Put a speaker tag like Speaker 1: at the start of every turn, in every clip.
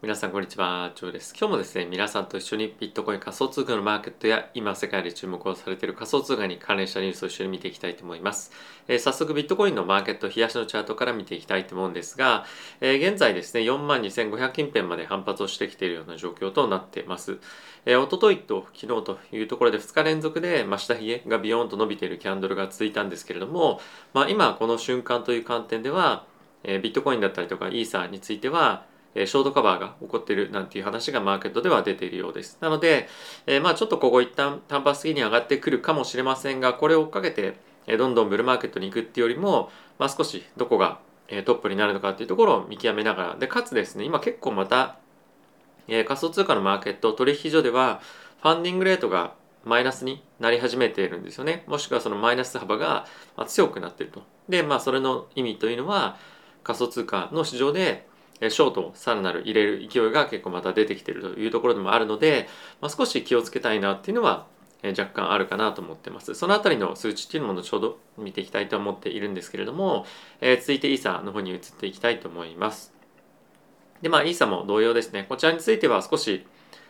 Speaker 1: 皆さんこんにちは、ジョーです。今日もですね、皆さんと一緒にビットコイン仮想通貨のマーケットや今世界で注目をされている仮想通貨に関連したニュースを一緒に見ていきたいと思います。えー、早速ビットコインのマーケット、冷やしのチャートから見ていきたいと思うんですが、えー、現在ですね、42,500近辺まで反発をしてきているような状況となっています。えー、おとといと昨日というところで2日連続で、まあ、下髭がビヨーンと伸びているキャンドルが続いたんですけれども、まあ、今この瞬間という観点では、えー、ビットコインだったりとかイーサーについては、えショートカバーが起こっているなんていう話がマーケットでは出ているようです。なので、えまあちょっとここ一旦単発的に上がってくるかもしれませんが、これを追っかけて、えどんどんブルーマーケットに行くっていうよりも、まあ少しどこがトップになるのかっていうところを見極めながら、で、かつですね、今結構また、え仮想通貨のマーケット、取引所では、ファンディングレートがマイナスになり始めているんですよね。もしくはそのマイナス幅が強くなっていると。で、まあそれの意味というのは、仮想通貨の市場でショートをさらなる入れる勢いが結構また出てきているというところでもあるので、まあ、少し気をつけたいなっていうのは若干あるかなと思ってます。そのあたりの数値っていうのも後ほど見ていきたいと思っているんですけれども、えー、続いてイーサの方に移っていきたいと思います。で、まあイーサも同様ですね。こちらについては少し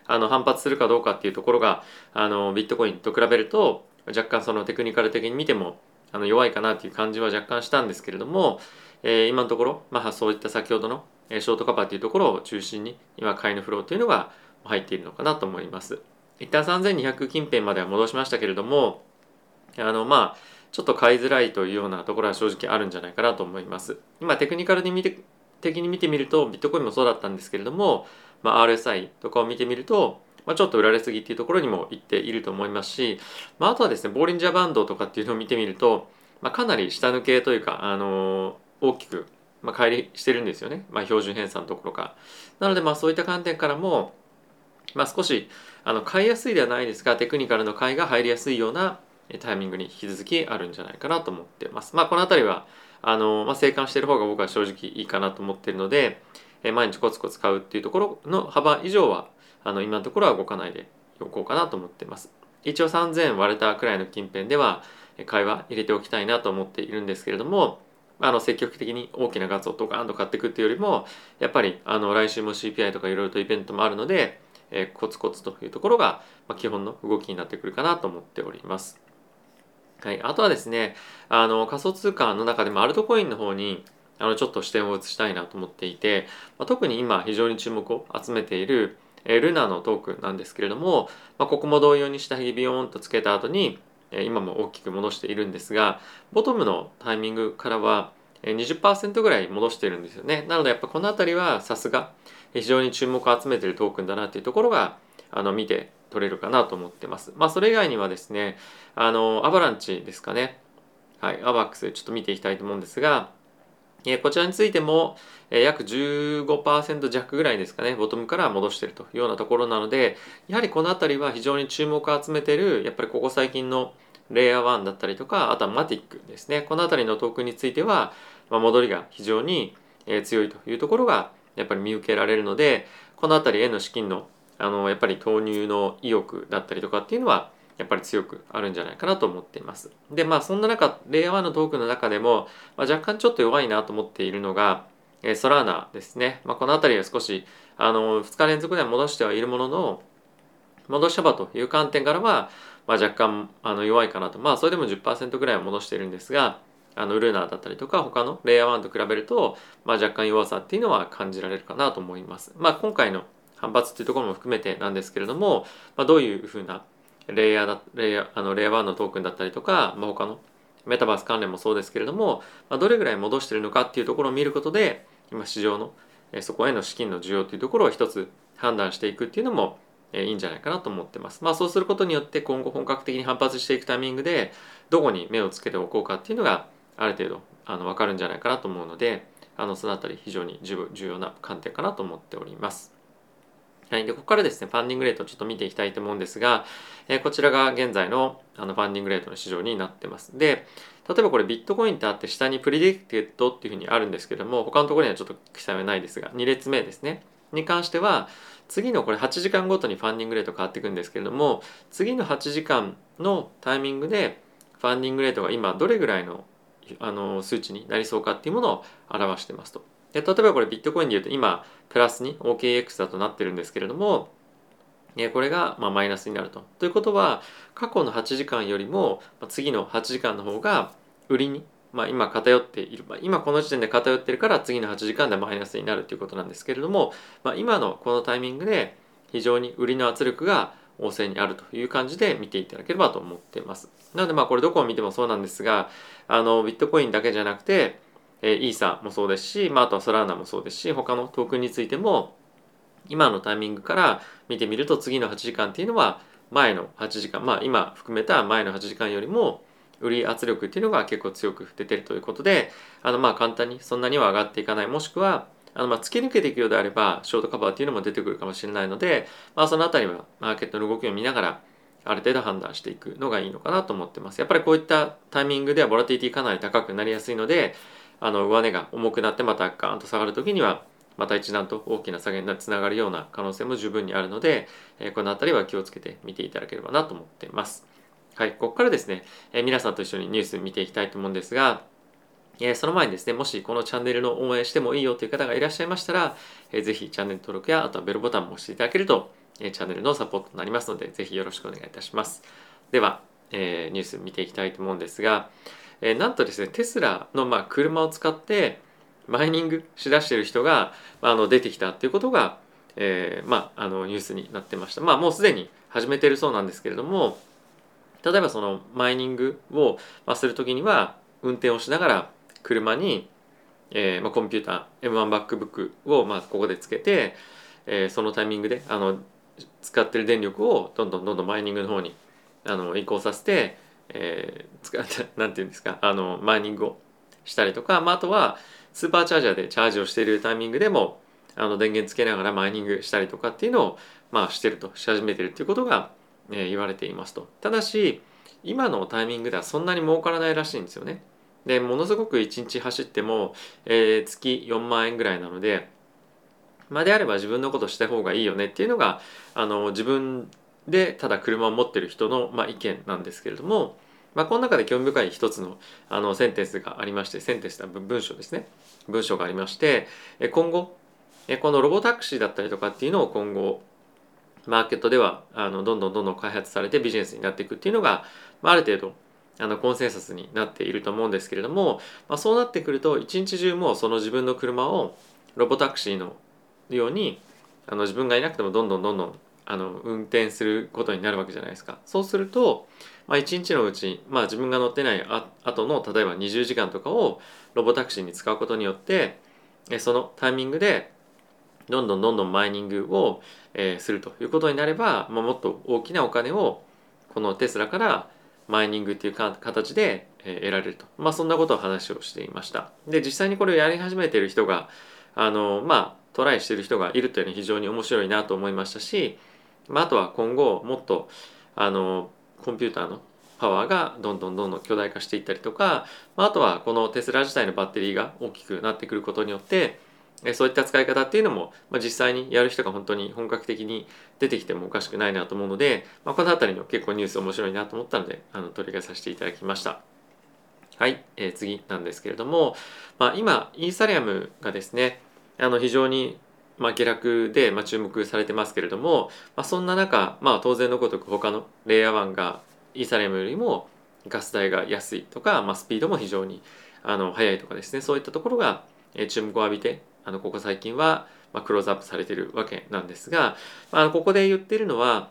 Speaker 1: あの反発するかどうかっていうところがあのビットコインと比べると若干そのテクニカル的に見てもあの弱いかなっていう感じは若干したんですけれども、えー、今のところ、まあ、そういった先ほどのショートカバーというところを中心に今買いのフローというのが入っているのかなと思います。一旦3200近辺までは戻しましたけれどもあのまあちょっと買いづらいというようなところは正直あるんじゃないかなと思います。今テクニカルに見て的に見てみるとビットコインもそうだったんですけれども、まあ、RSI とかを見てみると、まあ、ちょっと売られすぎっていうところにも行っていると思いますし、まあ、あとはですねボーリンジャーバンドとかっていうのを見てみると、まあ、かなり下抜けというか、あのー、大きくまあ、乖離してるんですよね、まあ、標準偏差のところかなのでまあそういった観点からも、まあ、少しあの買いやすいではないですがテクニカルの買いが入りやすいようなタイミングに引き続きあるんじゃないかなと思ってます。まあ、この辺りはあの、まあ、生還している方が僕は正直いいかなと思っているので、え毎日コツコツ買うっていうところの幅以上はあの今のところは動かないでおこうかなと思ってます。一応3000割れたくらいの近辺では買いは入れておきたいなと思っているんですけれどもあの積極的に大きなガツをドカーンと買っていくっていうよりもやっぱりあの来週も CPI とかいろいろとイベントもあるので、えー、コツコツというところが、まあ、基本の動きになってくるかなと思っております。はい、あとはですねあの仮想通貨の中でもアルトコインの方にあのちょっと視点を移したいなと思っていて、まあ、特に今非常に注目を集めているえルナのトークなんですけれども、まあ、ここも同様に下髭ビヨーンとつけた後に今も大きく戻しているんですがボトムのタイミングからは20%ぐらい戻しているんですよね。なのでやっぱこの辺りはさすが非常に注目を集めているトークンだなっていうところがあの見て取れるかなと思ってます。まあそれ以外にはですねあのアバランチですかね。はいアバックスちょっと見ていきたいと思うんですがえこちらについてもえ約15%弱ぐらいですかねボトムから戻しているというようなところなのでやはりこの辺りは非常に注目を集めているやっぱりここ最近のレイヤー1だったりとかあとはマティックですね。この辺りのトークンについては、ま、戻りが非常に強いというところがやっぱり見受けられるのでこの辺りへの資金のあのやっぱり投入の意欲だったりとかっていうのはやっぱり強くあるんじゃないかなと思っています。でまあそんな中レイヤー1のトークの中でも、まあ、若干ちょっと弱いなと思っているのがえソラーナですね、まあ、この辺りは少しあの2日連続では戻してはいるものの戻し幅という観点からは、まあ、若干あの弱いかなとまあそれでも10%ぐらいは戻しているんですがあのルーナーだったりとか他のレイヤー1と比べると、まあ、若干弱さっていうのは感じられるかなと思います。まあ、今回の反発っていうところも含めてなんですけれども、まあ、どういうふうなレイヤーだレイヤーあのレイヤー1のトークンだったりとか、まあ、他のメタバース関連もそうですけれども、まあ、どれぐらい戻してるのかっていうところを見ることで今市場のそこへの資金の需要というところを一つ判断していくっていうのもいいんじゃないかなと思ってます。まあそうすることによって今後本格的に反発していくタイミングでどこに目をつけておこうかっていうのがある程度あの分かるんじゃないかなと思うのであのそのあたり非常に重要な観点かなと思っております。はい、でここからですねファンディングレートをちょっと見ていきたいと思うんですが、えー、こちらが現在のあのファンディングレートの市場になってます。で例えばこれビットコインってあって下に Predicted っていうふうにあるんですけども他のところにはちょっと記載はないですが2列目ですねに関しては次のこれ8時間ごとにファンディングレート変わっていくんですけれども次の8時間のタイミングでファンディングレートが今どれぐらいのあの数値になりそうかっていうものを表してますと。で例えばこれビットコインで言うと今プラスに OKX だとなってるんですけれどもこれがまマイナスになると。ということは過去の8時間よりも次の8時間の方が売りに、まあ、今偏っている、まあ、今この時点で偏ってるから次の8時間でマイナスになるということなんですけれども、まあ、今のこのタイミングで非常に売りの圧力が旺盛にあるという感じで見ていただければと思っています。なのでまあこれどこを見てもそうなんですがあのビットコインだけじゃなくてえイーサもそうですし、まあ、あとはソラーナもそうですし他のトークンについても今のタイミングから見てみると次の8時間っていうのは前の8時間まあ今含めた前の8時間よりも売り圧力っていうのが結構強く出てるということであのまあ簡単にそんなには上がっていかないもしくはあのまあ突き抜けていくようであればショートカバーっていうのも出てくるかもしれないので、まあ、その辺りはマーケットの動きを見ながらある程度判断していくのがいいのかなと思ってます。やっぱりこういったタイミングではボラティティかなり高くなりやすいのであの上値が重くなってまたガーンと下がる時にはまた一段と大きな下げにつながるような可能性も十分にあるので、えこの辺りは気をつけて見ていただければなと思っています。はい、ここからですね、え皆さんと一緒にニュース見ていきたいと思うんですが、えその前にですね、もしこのチャンネルの応援してもいいよという方がいらっしゃいましたら、えー、ぜひチャンネル登録やあとはベルボタンも押していただけると、えチャンネルのサポートになりますので、ぜひよろしくお願いいたします。では、えー、ニュース見ていきたいと思うんですが、えー、なんとですね、テスラのまあ車を使って、マイニングしだしている人が、まあ、あの出てきたっていうことが、えー、まあ、あのニュースになってました。まあ、もうすでに始めてるそうなんですけれども例えばそのマイニングを、まあ、する時には運転をしながら車に、えーまあ、コンピューター M1MacBook を、まあ、ここでつけて、えー、そのタイミングであの使ってる電力をどんどんどんどんマイニングの方にあの移行させて、えー、使ってなんていうんですか？あのマイニングをしたりとか、まあ、あとはスーパーチャージャーでチャージをしているタイミングでもあの電源つけながらマイニングしたりとかっていうのを、まあ、してるとし始めてるっていうことが、えー、言われていますと。ただし今のタイミングではそんなに儲からないらしいんですよね。でものすごく1日走っても、えー、月4万円ぐらいなのでまあ、であれば自分のことした方がいいよねっていうのがあの自分でただ車を持ってる人の、まあ、意見なんですけれどもまあ、この中で興味深い一つのあのセンテンスがありましてセンテンスは文章ですね。文章がありまして今後このロボタクシーだったりとかっていうのを今後マーケットではあのどんどんどんどん開発されてビジネスになっていくっていうのが、まあ、ある程度あのコンセンサスになっていると思うんですけれども、まあ、そうなってくると一日中もその自分の車をロボタクシーのようにあの自分がいなくてもどんどんどんどんあの運転することになるわけじゃないですか。そうするとまあ、1日のうち、まあ、自分が乗ってないあ後の例えば20時間とかをロボタクシーに使うことによってそのタイミングでどんどんどんどんマイニングを、えー、するということになれば、まあ、もっと大きなお金をこのテスラからマイニングっていうか形で、え、得られると、まあ、そんなことを話をしていましたで実際にこれをやり始めている人があのまあトライしてる人がいるというのは非常に面白いなと思いましたし、まあ、あとは今後もっとあのコンピューターのパワーがどんどんどんどん巨大化していったりとか、まあ、あとはこのテスラ自体のバッテリーが大きくなってくることによってそういった使い方っていうのも、まあ、実際にやる人が本当に本格的に出てきてもおかしくないなと思うので、まあ、この辺りの結構ニュース面白いなと思ったのであの取り上げさせていただきました。はい、えー、次なんですけれども、まあ、今イーサリアムがですねあの非常にまあ、下落で、まあ、注目されてますけれども、まあ、そんな中、まあ、当然のごとく他のレイヤー1がイーサリアムよりもガス代が安いとか、まあ、スピードも非常にあの速いとかですねそういったところが、注目を浴びてあのここ最近は、まあ、クローズアップされてるわけなんですが、まあ、ここで言ってるのは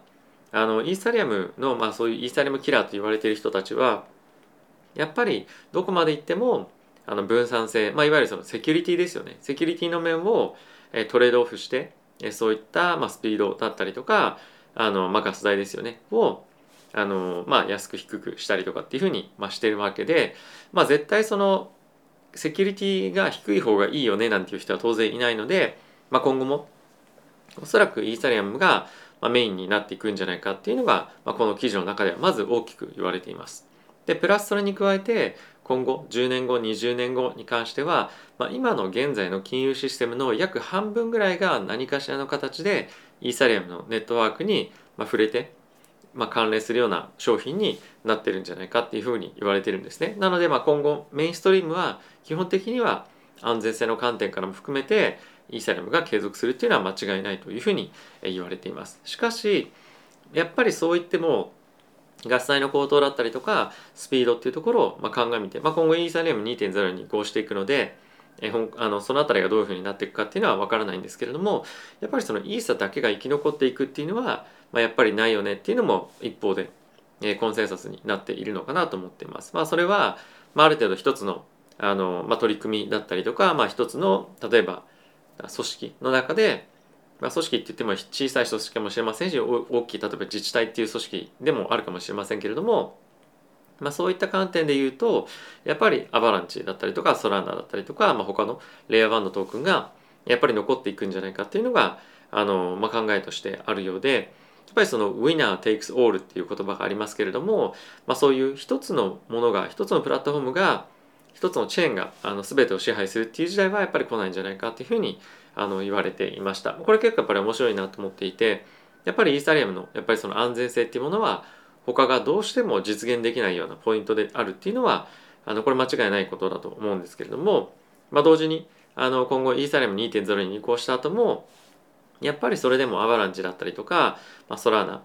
Speaker 1: あのイーサリアムの、まあ、そういうイーサリアムキラーと言われている人たちはやっぱりどこまで行ってもあの分散性、まあ、いわゆるそのセキュリティですよね。セキュリティの面をトレードオフしてそういった、まあ、スピードだったりとかあの、まあ、ガス代ですよねをあの、まあ、安く低くしたりとかっていうふうに、まあ、してるわけで、まあ、絶対そのセキュリティが低い方がいいよねなんていう人は当然いないので、まあ、今後もおそらくイーサリアムがメインになっていくんじゃないかっていうのが、まあ、この記事の中ではまず大きく言われています。でプラスそれに加えて今後10年後20年後に関しては、まあ、今の現在の金融システムの約半分ぐらいが何かしらの形でイーサリアムのネットワークに触れて、まあ、関連するような商品になってるんじゃないかっていうふうに言われてるんですね。なのでまあ今後メインストリームは基本的には安全性の観点からも含めてイーサリアムが継続するっていうのは間違いないというふうに言われていますしかしやっぱりそう言ってもガス代の高騰だったりとかスピードっていうところをまあ鑑みて、まあ、今後イーサリアム2.0に移行していくのでえほんあのその辺りがどういうふうになっていくかっていうのは分からないんですけれどもやっぱりそのイーサだけが生き残っていくっていうのは、まあ、やっぱりないよねっていうのも一方で、えー、コンセンサスになっているのかなと思っています。まあ、それは、まあ、ある程度一つのあの、まあ、取り組みだったりとか、まあ、一つの例えば組織の中で、まあ、組織って言っても小さい組織かもしれませんし大きい例えば自治体っていう組織でもあるかもしれませんけれどもまあ、そういった観点で言うとやっぱりアバランチだったりとかソランナだったりとか、まあ、他のレイヤー1のトークンがやっぱり残っていくんじゃないかっていうのがあの、まあ、考えとしてあるようでやっぱりその「winner takes all」っていう言葉がありますけれども、まあ、そういう一つのものが一つのプラットフォームが一つのチェーンがあの全てを支配するっていう時代はやっぱり来ないんじゃないかっていうふうにあの言われていました。これ結構やっぱり面白いなと思っていてやっぱりイーサリアムのやっぱりその安全性っていうものは他がどうしても実現できないようなポイントであるっていうのはあのこれ間違いないことだと思うんですけれども、まあ、同時にあの今後イーサリアム2.0に移行した後もやっぱりそれでもアバランチだったりとか、まあ、ソラーナ、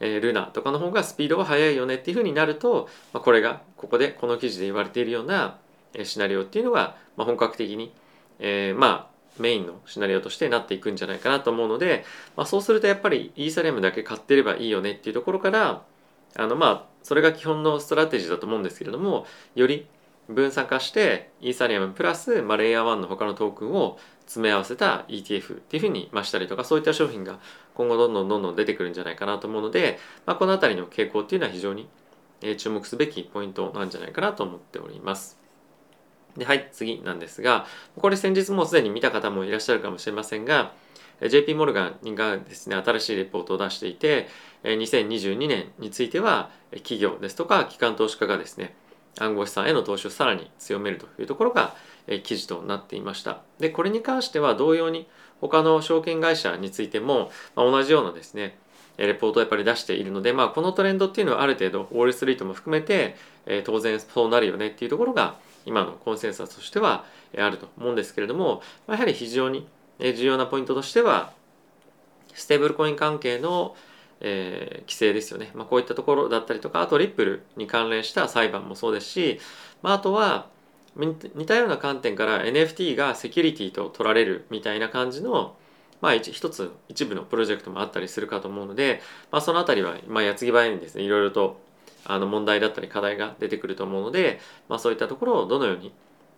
Speaker 1: えー、ルナとかの方がスピードが速いよねっていうふうになると、まあ、これがここでこの記事で言われているような、シナリオっていうのが、ま、本格的に、えー、まあメインのシナリオとしてなっていくんじゃないかなと思うので、まあ、そうするとやっぱりイーサリアムだけ買ってればいいよねっていうところからあのまあそれが基本のストラテジーだと思うんですけれどもより分散化してイーサリアムプラス、まあ、レイヤー1の他のトークンを詰め合わせた ETF っていうふうに増したりとかそういった商品が今後どんどんどんどん出てくるんじゃないかなと思うので、まあ、この辺りの傾向っていうのは非常に注目すべきポイントなんじゃないかなと思っております。ではい次なんですがこれ先日もうすでに見た方もいらっしゃるかもしれませんが JP モルガンがですね新しいレポートを出していて2022年については企業ですとか機関投資家がですね暗号資産への投資をさらに強めるというところが記事となっていました。でこれに関しては同様に他の証券会社についても同じようなですねレポートをやっぱり出しているので、まあ、このトレンドっていうのはある程度ウォール・ストリートも含めて当然そうなるよねっていうところが今のコンセンサスとしてはあると思うんですけれどもやはり非常に重要なポイントとしてはステーブルコイン関係の、えー、規制ですよね、まあ、こういったところだったりとかあとリップルに関連した裁判もそうですし、まあ、あとは似たような観点から NFT がセキュリティと取られるみたいな感じのまあ一一つ一部のプロジェクトもあったりするかと思うので、まあ、その辺りは、まあ、矢継ぎ早にですねいろいろとあの問題だったり課題が出てくると思うので、まあ、そういったところをどのように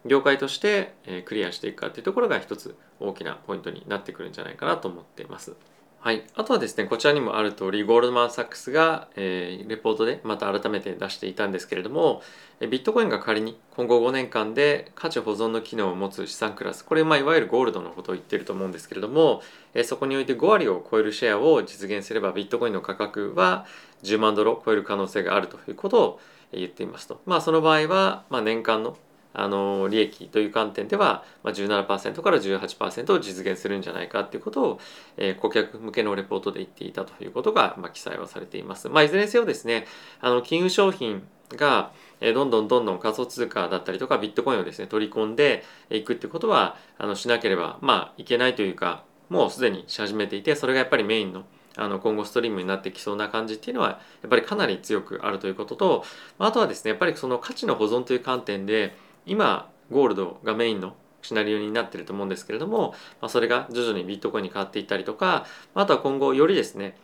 Speaker 1: 業界としてクリアしていくかっていうところが一つ大きなポイントになってくるんじゃないかなと思っています。はい、あとはですねこちらにもある通りゴールドマン・サックスが、えー、レポートでまた改めて出していたんですけれどもビットコインが仮に今後5年間で価値保存の機能を持つ資産クラスこれ、まあ、いわゆるゴールドのことを言ってると思うんですけれども、えー、そこにおいて5割を超えるシェアを実現すればビットコインの価格は10万ドルを超える可能性があるということを言っていますと。まあその場合は、まあ、年間のあの利益という観点では、まあ、17%から18%を実現するんじゃないかということを、えー、顧客向けのレポートで言っていたということが、まあ、記載はされています。まあ、いずれにせよですねあの金融商品がどんどんどんどん仮想通貨だったりとかビットコインをですね取り込んでいくってことはあのしなければまあいけないというかもうすでにし始めていてそれがやっぱりメインのあの今後ストリームになってきそうな感じっていうのはやっぱりかなり強くあるということとあとはですねやっぱりその価値の保存という観点で今ゴールドがメインのシナリオになってると思うんですけれども、まあ、それが徐々にビットコインに変わっていったりとかあとは今後よりですね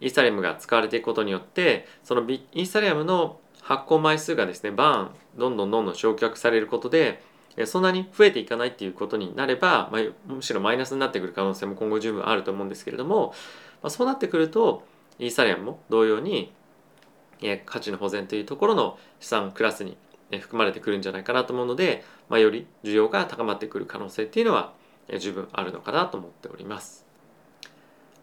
Speaker 1: イーサリアムが使われていくことによってそのイーサリアムの発行枚数がですねバーンどんどんどんどん焼却されることでそんなに増えていかないっていうことになれば、まあ、むしろマイナスになってくる可能性も今後十分あると思うんですけれども、まあ、そうなってくるとイーサリアムも同様に価値の保全というところの資産クラスに含まれてくるんじゃないかなと思うので、まあ、より需要が高まってくる可能性っていうのは十分あるのかなと思っております。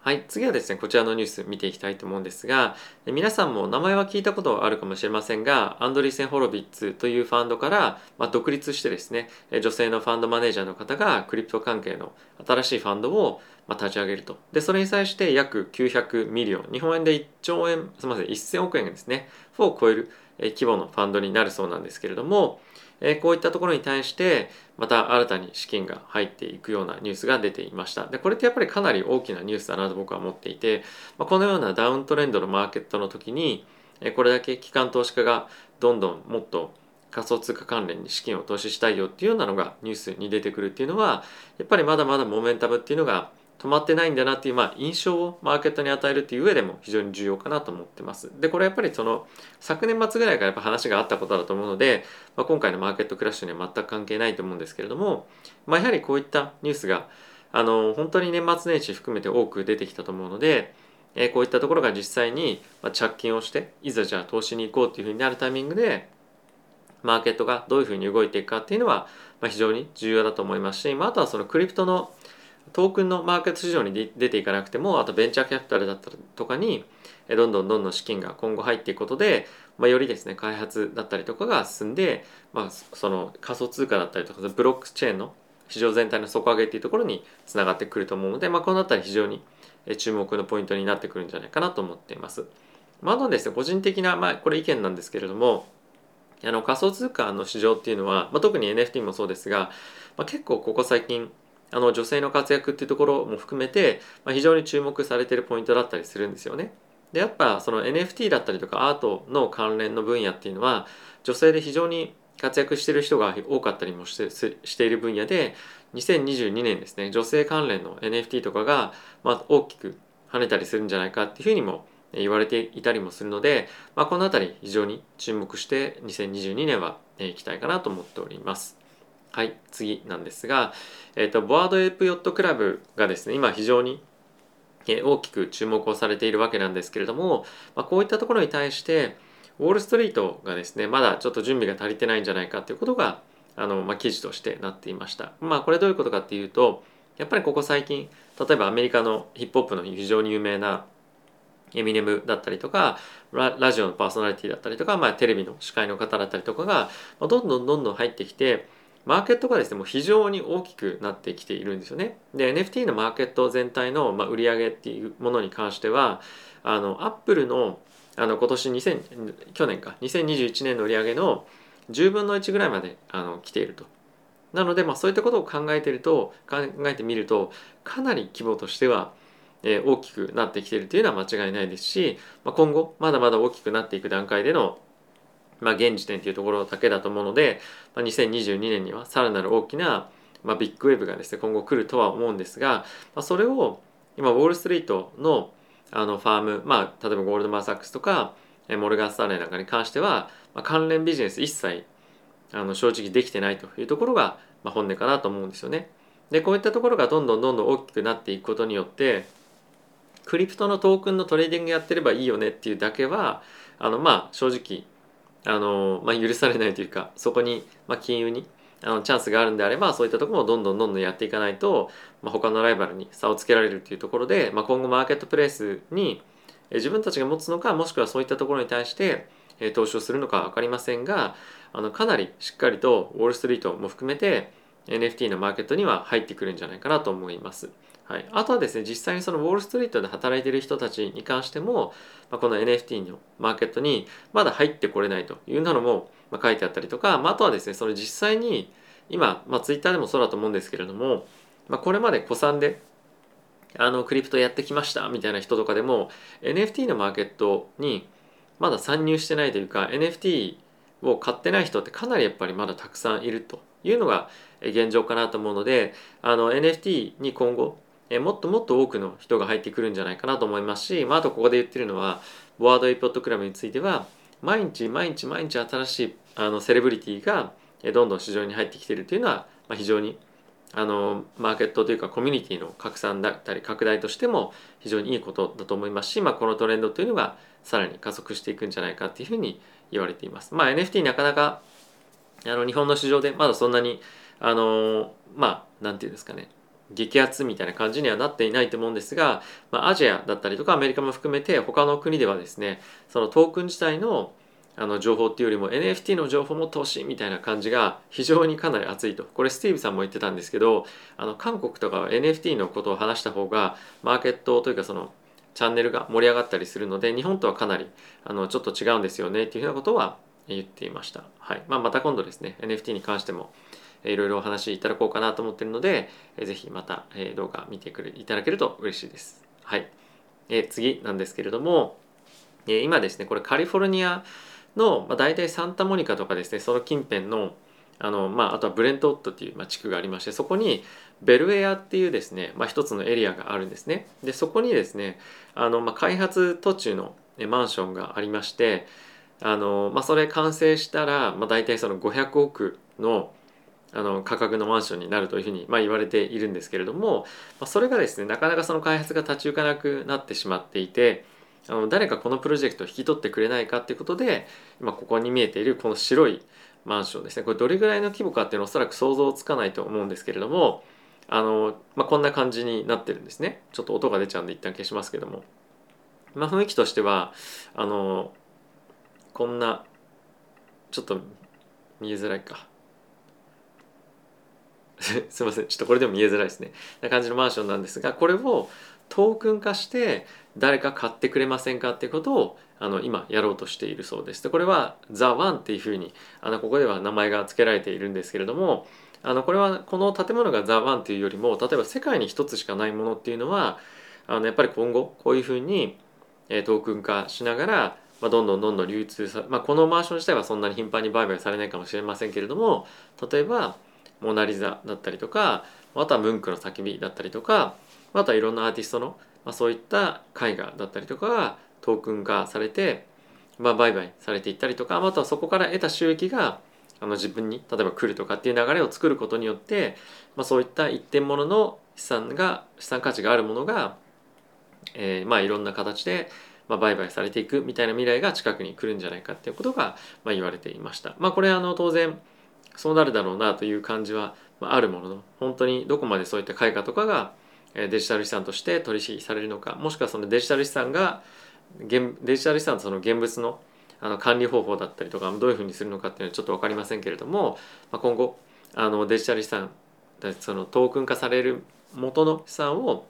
Speaker 1: はい、次はですね、こちらのニュース見ていきたいと思うんですが、皆さんも名前は聞いたことあるかもしれませんが、アンドリーセン・ホロビッツというファンドから、まあ、独立してですね、女性のファンドマネージャーの方がクリプト関係の新しいファンドをま立ち上げると。で、それに際して約900ミリオン、日本円で1兆円、すみません、1000億円ですね、を超える規模のファンドになるそうなんですけれども、えこういったところに対してまた新たに資金が入っていくようなニュースが出ていました。でこれってやっぱりかなり大きなニュースだなと僕は思っていて、まこのようなダウントレンドのマーケットの時にこれだけ機関投資家がどんどんもっと仮想通貨関連に資金を投資したいよっていうようなのがニュースに出てくるっていうのはやっぱりまだまだモメンタムっていうのが止まってないんだなっていう、まあ、印象をマーケットに与えるっていう上でも非常に重要かなと思ってます。でこれやっぱりその昨年末ぐらいからやっぱ話があったことだと思うので、まあ、今回のマーケットクラッシュには全く関係ないと思うんですけれども、まあ、やはりこういったニュースがあの本当に年末年始含めて多く出てきたと思うので、えー、こういったところが実際に着金をしていざじゃあ投資に行こうっていうふうになるタイミングでマーケットがどういうふうに動いていくかっていうのは、まあ、非常に重要だと思いますし、まあ、あとはそのクリプトのトークンのマーケット市場に出ていかなくてもあとベンチャーキャピタルだったりとかにどんどんどんどん資金が今後入っていくことで、まあ、よりですね開発だったりとかが進んで、まあ、その仮想通貨だったりとかブロックチェーンの市場全体の底上げっていうところにつながってくると思うので、まあ、この辺り非常に注目のポイントになってくるんじゃないかなと思っています。まあ、あとですね個人的な、まあ、これ意見なんですけれどもあの仮想通貨の市場っていうのは、まあ、特に NFT もそうですが、まあ、結構ここ最近あの女性の活躍っていうところも含めて、まあ、非常に注目されてるポイントだったりするんですよね。でやっぱその NFT だったりとかアートの関連の分野っていうのは女性で非常に活躍してる人が多かったりもしてしている分野で2022年ですね女性関連の NFT とかが、まあ、大きく跳ねたりするんじゃないかっていうふうにも言われていたりもするので、まあ、この辺り非常に注目して2022年はいきたいかなと思っております。はい、次なんですが、えーと、ボアードエイプヨットクラブがですね今非常に大きく注目をされているわけなんですけれども、まあ、こういったところに対してウォール・ストリートがですねまだちょっと準備が足りてないんじゃないかということがあの、まあ、記事としてなっていました。まあこれどういうことかっていうとやっぱりここ最近例えばアメリカのヒップホップの非常に有名なエミネムだったりとかラジオのパーソナリティだったりとか、まあ、テレビの司会の方だったりとかが、まあ、どんどんどんどん入ってきてマーケットがですねもう非常に大きくなってきているんですよね。で NFT のマーケット全体の、まあ、売り上げっていうものに関してはあのアップルのあの今年2000去年か2021年の売り上げの10分の1ぐらいまであの来ていると。なので、まあ、そういったことを考えてると考えてみるとかなり規模としてはえ大きくなってきているというのは間違いないですし、まあ、今後まだまだ大きくなっていく段階での、まあ、現時点というところだけだと思うので、まあ、2022年にはさらなる大きな、まあ、ビッグウェブがですね今後来るとは思うんですが、まあ、それを今ウォール・ストリートのあのファーム、まあ、例えばゴールドマン・サックスとかモルガン・スタンレーなんかに関しては、まあ、関連ビジネス一切あの正直できてないというところが、まあ、本音かなと思うんですよね。でこういったところがどんどんどんどん大きくなっていくことによってクリプトのトークンのトレーディングやってればいいよねっていうだけはあのまあ正直あの、まあ、許されないというかそこに、まあ、金融にあのチャンスがあるんであればそういったところもどんどんどんどんやっていかないと、まあ、他のライバルに差をつけられるっていうところで、まあ、今後マーケットプレイスに自分たちが持つのかもしくはそういったところに対して投資をするのか分かりませんがあのかなりしっかりとウォール・ストリートも含めて NFT のマーケットには入ってくるんじゃないかなと思います。はい、あとはですね実際にそのウォール・ストリートで働いてる人たちに関しても、まあ、この NFT のマーケットにまだ入ってこれないというのも、ま、書いてあったりとか、まあ、あとはですねその実際に今、まあ、ツイッターでもそうだと思うんですけれども、まあ、これまで古参であのクリプトやってきましたみたいな人とかでも NFT のマーケットにまだ参入してないというか NFT を買ってない人ってかなりやっぱりまだたくさんいるというのが現状かなと思うのであの NFT に今後えもっともっと多くの人が入ってくるんじゃないかなと思いますし、まあ、あとここで言ってるのはボワードエイポットクラブについては毎日毎日毎日新しいあのセレブリティがどんどん市場に入ってきてるというのは、まあ、非常にあのマーケットというかコミュニティの拡散だったり拡大としても非常にいいことだと思いますし、まあ、このトレンドというのがさらに加速していくんじゃないかっていうふうに言われています。まあ、NFT なかなかあの日本の市場でまだそんなにあのまあなんていうんですかね激アツみたいな感じにはなっていないと思うんですが、まあ、アジアだったりとかアメリカも含めて他の国ではですねそのトークン自体のあの情報っていうよりも NFT の情報も投資みたいな感じが非常にかなり熱いとこれスティーブさんも言ってたんですけどあの韓国とかは NFT のことを話した方がマーケットというかそのチャンネルが盛り上がったりするので日本とはかなりあのちょっと違うんですよねっていうふうなことは言っていました。はいまあ、また今度ですね NFT に関してもいろいろお話いただこうかなと思ってるので、ぜひまた、え動画見てくれいただけると嬉しいです。はい、えー、次なんですけれども、えー、今ですねこれカリフォルニアの、まあ、大体サンタモニカとかですねその近辺のあの、まあ、あとはブレントウッドっていう、まあ、地区がありましてそこにベルウェアっていうですね、まあ、一つのエリアがあるんですねでそこにですねあの、まあ、開発途中のマンションがありましてあの、まあ、それ完成したら、まあ、大体その500億のあの価格のマンションになるというふうに、まあ、言われているんですけれども、まあ、それがですねなかなかその開発が立ち行かなくなってしまっていてあの誰かこのプロジェクトを引き取ってくれないかっていうことで今ここに見えているこの白いマンションですねこれどれぐらいの規模かっていうのはおそらく想像つかないと思うんですけれどもあの、まあ、こんな感じになってるんですね。ちょっと音が出ちゃうんで一旦消しますけども、まあ、雰囲気としてはあのこんなちょっと見えづらいか。すいません。ちょっとこれでも見えづらいですね。な感じのマンションなんですがこれをトークン化して誰か買ってくれませんかっていうことをあの今やろうとしているそうです。でこれは The One っていうふうにあのここでは名前が付けられているんですけれどもあのこれはこの建物が The One っていうよりも例えば世界に一つしかないものっていうのはあのやっぱり今後こういうふうにトークン化しながらまあ、どんどんどんどん流通さ、まあ、このマンション自体はそんなに頻繁に売買されないかもしれませんけれども例えばモナ・リザだったりとかあとはムンクの叫びだったりとかあとはいろんなアーティストの、まあ、そういった絵画だったりとかがトークン化されて、まあ、売買されていったりとかあとはそこから得た収益があの自分に例えば来るとかっていう流れを作ることによって、まあ、そういった一点物の資産が資産価値があるものが、えー、まあいろんな形でま、売買されていくみたいな未来が近くに来るんじゃないかっていうことが、まあ、言われていました。まあ、これあの当然そうなるだろうなという感じはあるものの本当にどこまでそういった開花とかがデジタル資産として取引されるのかもしくはそのデジタル資産がデジタル資産とその現物のあの管理方法だったりとかどういうふうにするのかっていうのはちょっと分かりませんけれども、まあ、今後あのデジタル資産そのトークン化される元の資産を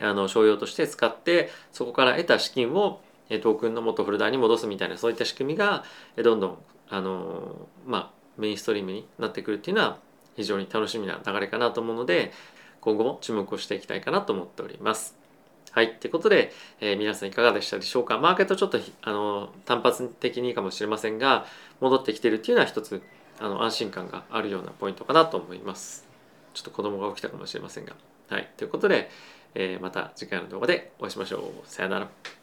Speaker 1: あの商用として使ってそこから得た資金をトークンの元ホルダーに戻すみたいなそういった仕組みがどんどんあの、まあ、メインストリームになってくるっていうのは非常に楽しみな流れかなと思うので今後も注目をしていきたいかなと思っております。はい。ということで、えー、皆さんいかがでしたでしょうか？マーケットちょっとあの単発的にいいかもしれませんが戻ってきてるっていうのは一つあの安心感があるようなポイントかなと思います。ちょっと子供が起きたかもしれませんが。はい。ということで、えー、また次回の動画でお会いしましょう。さよなら。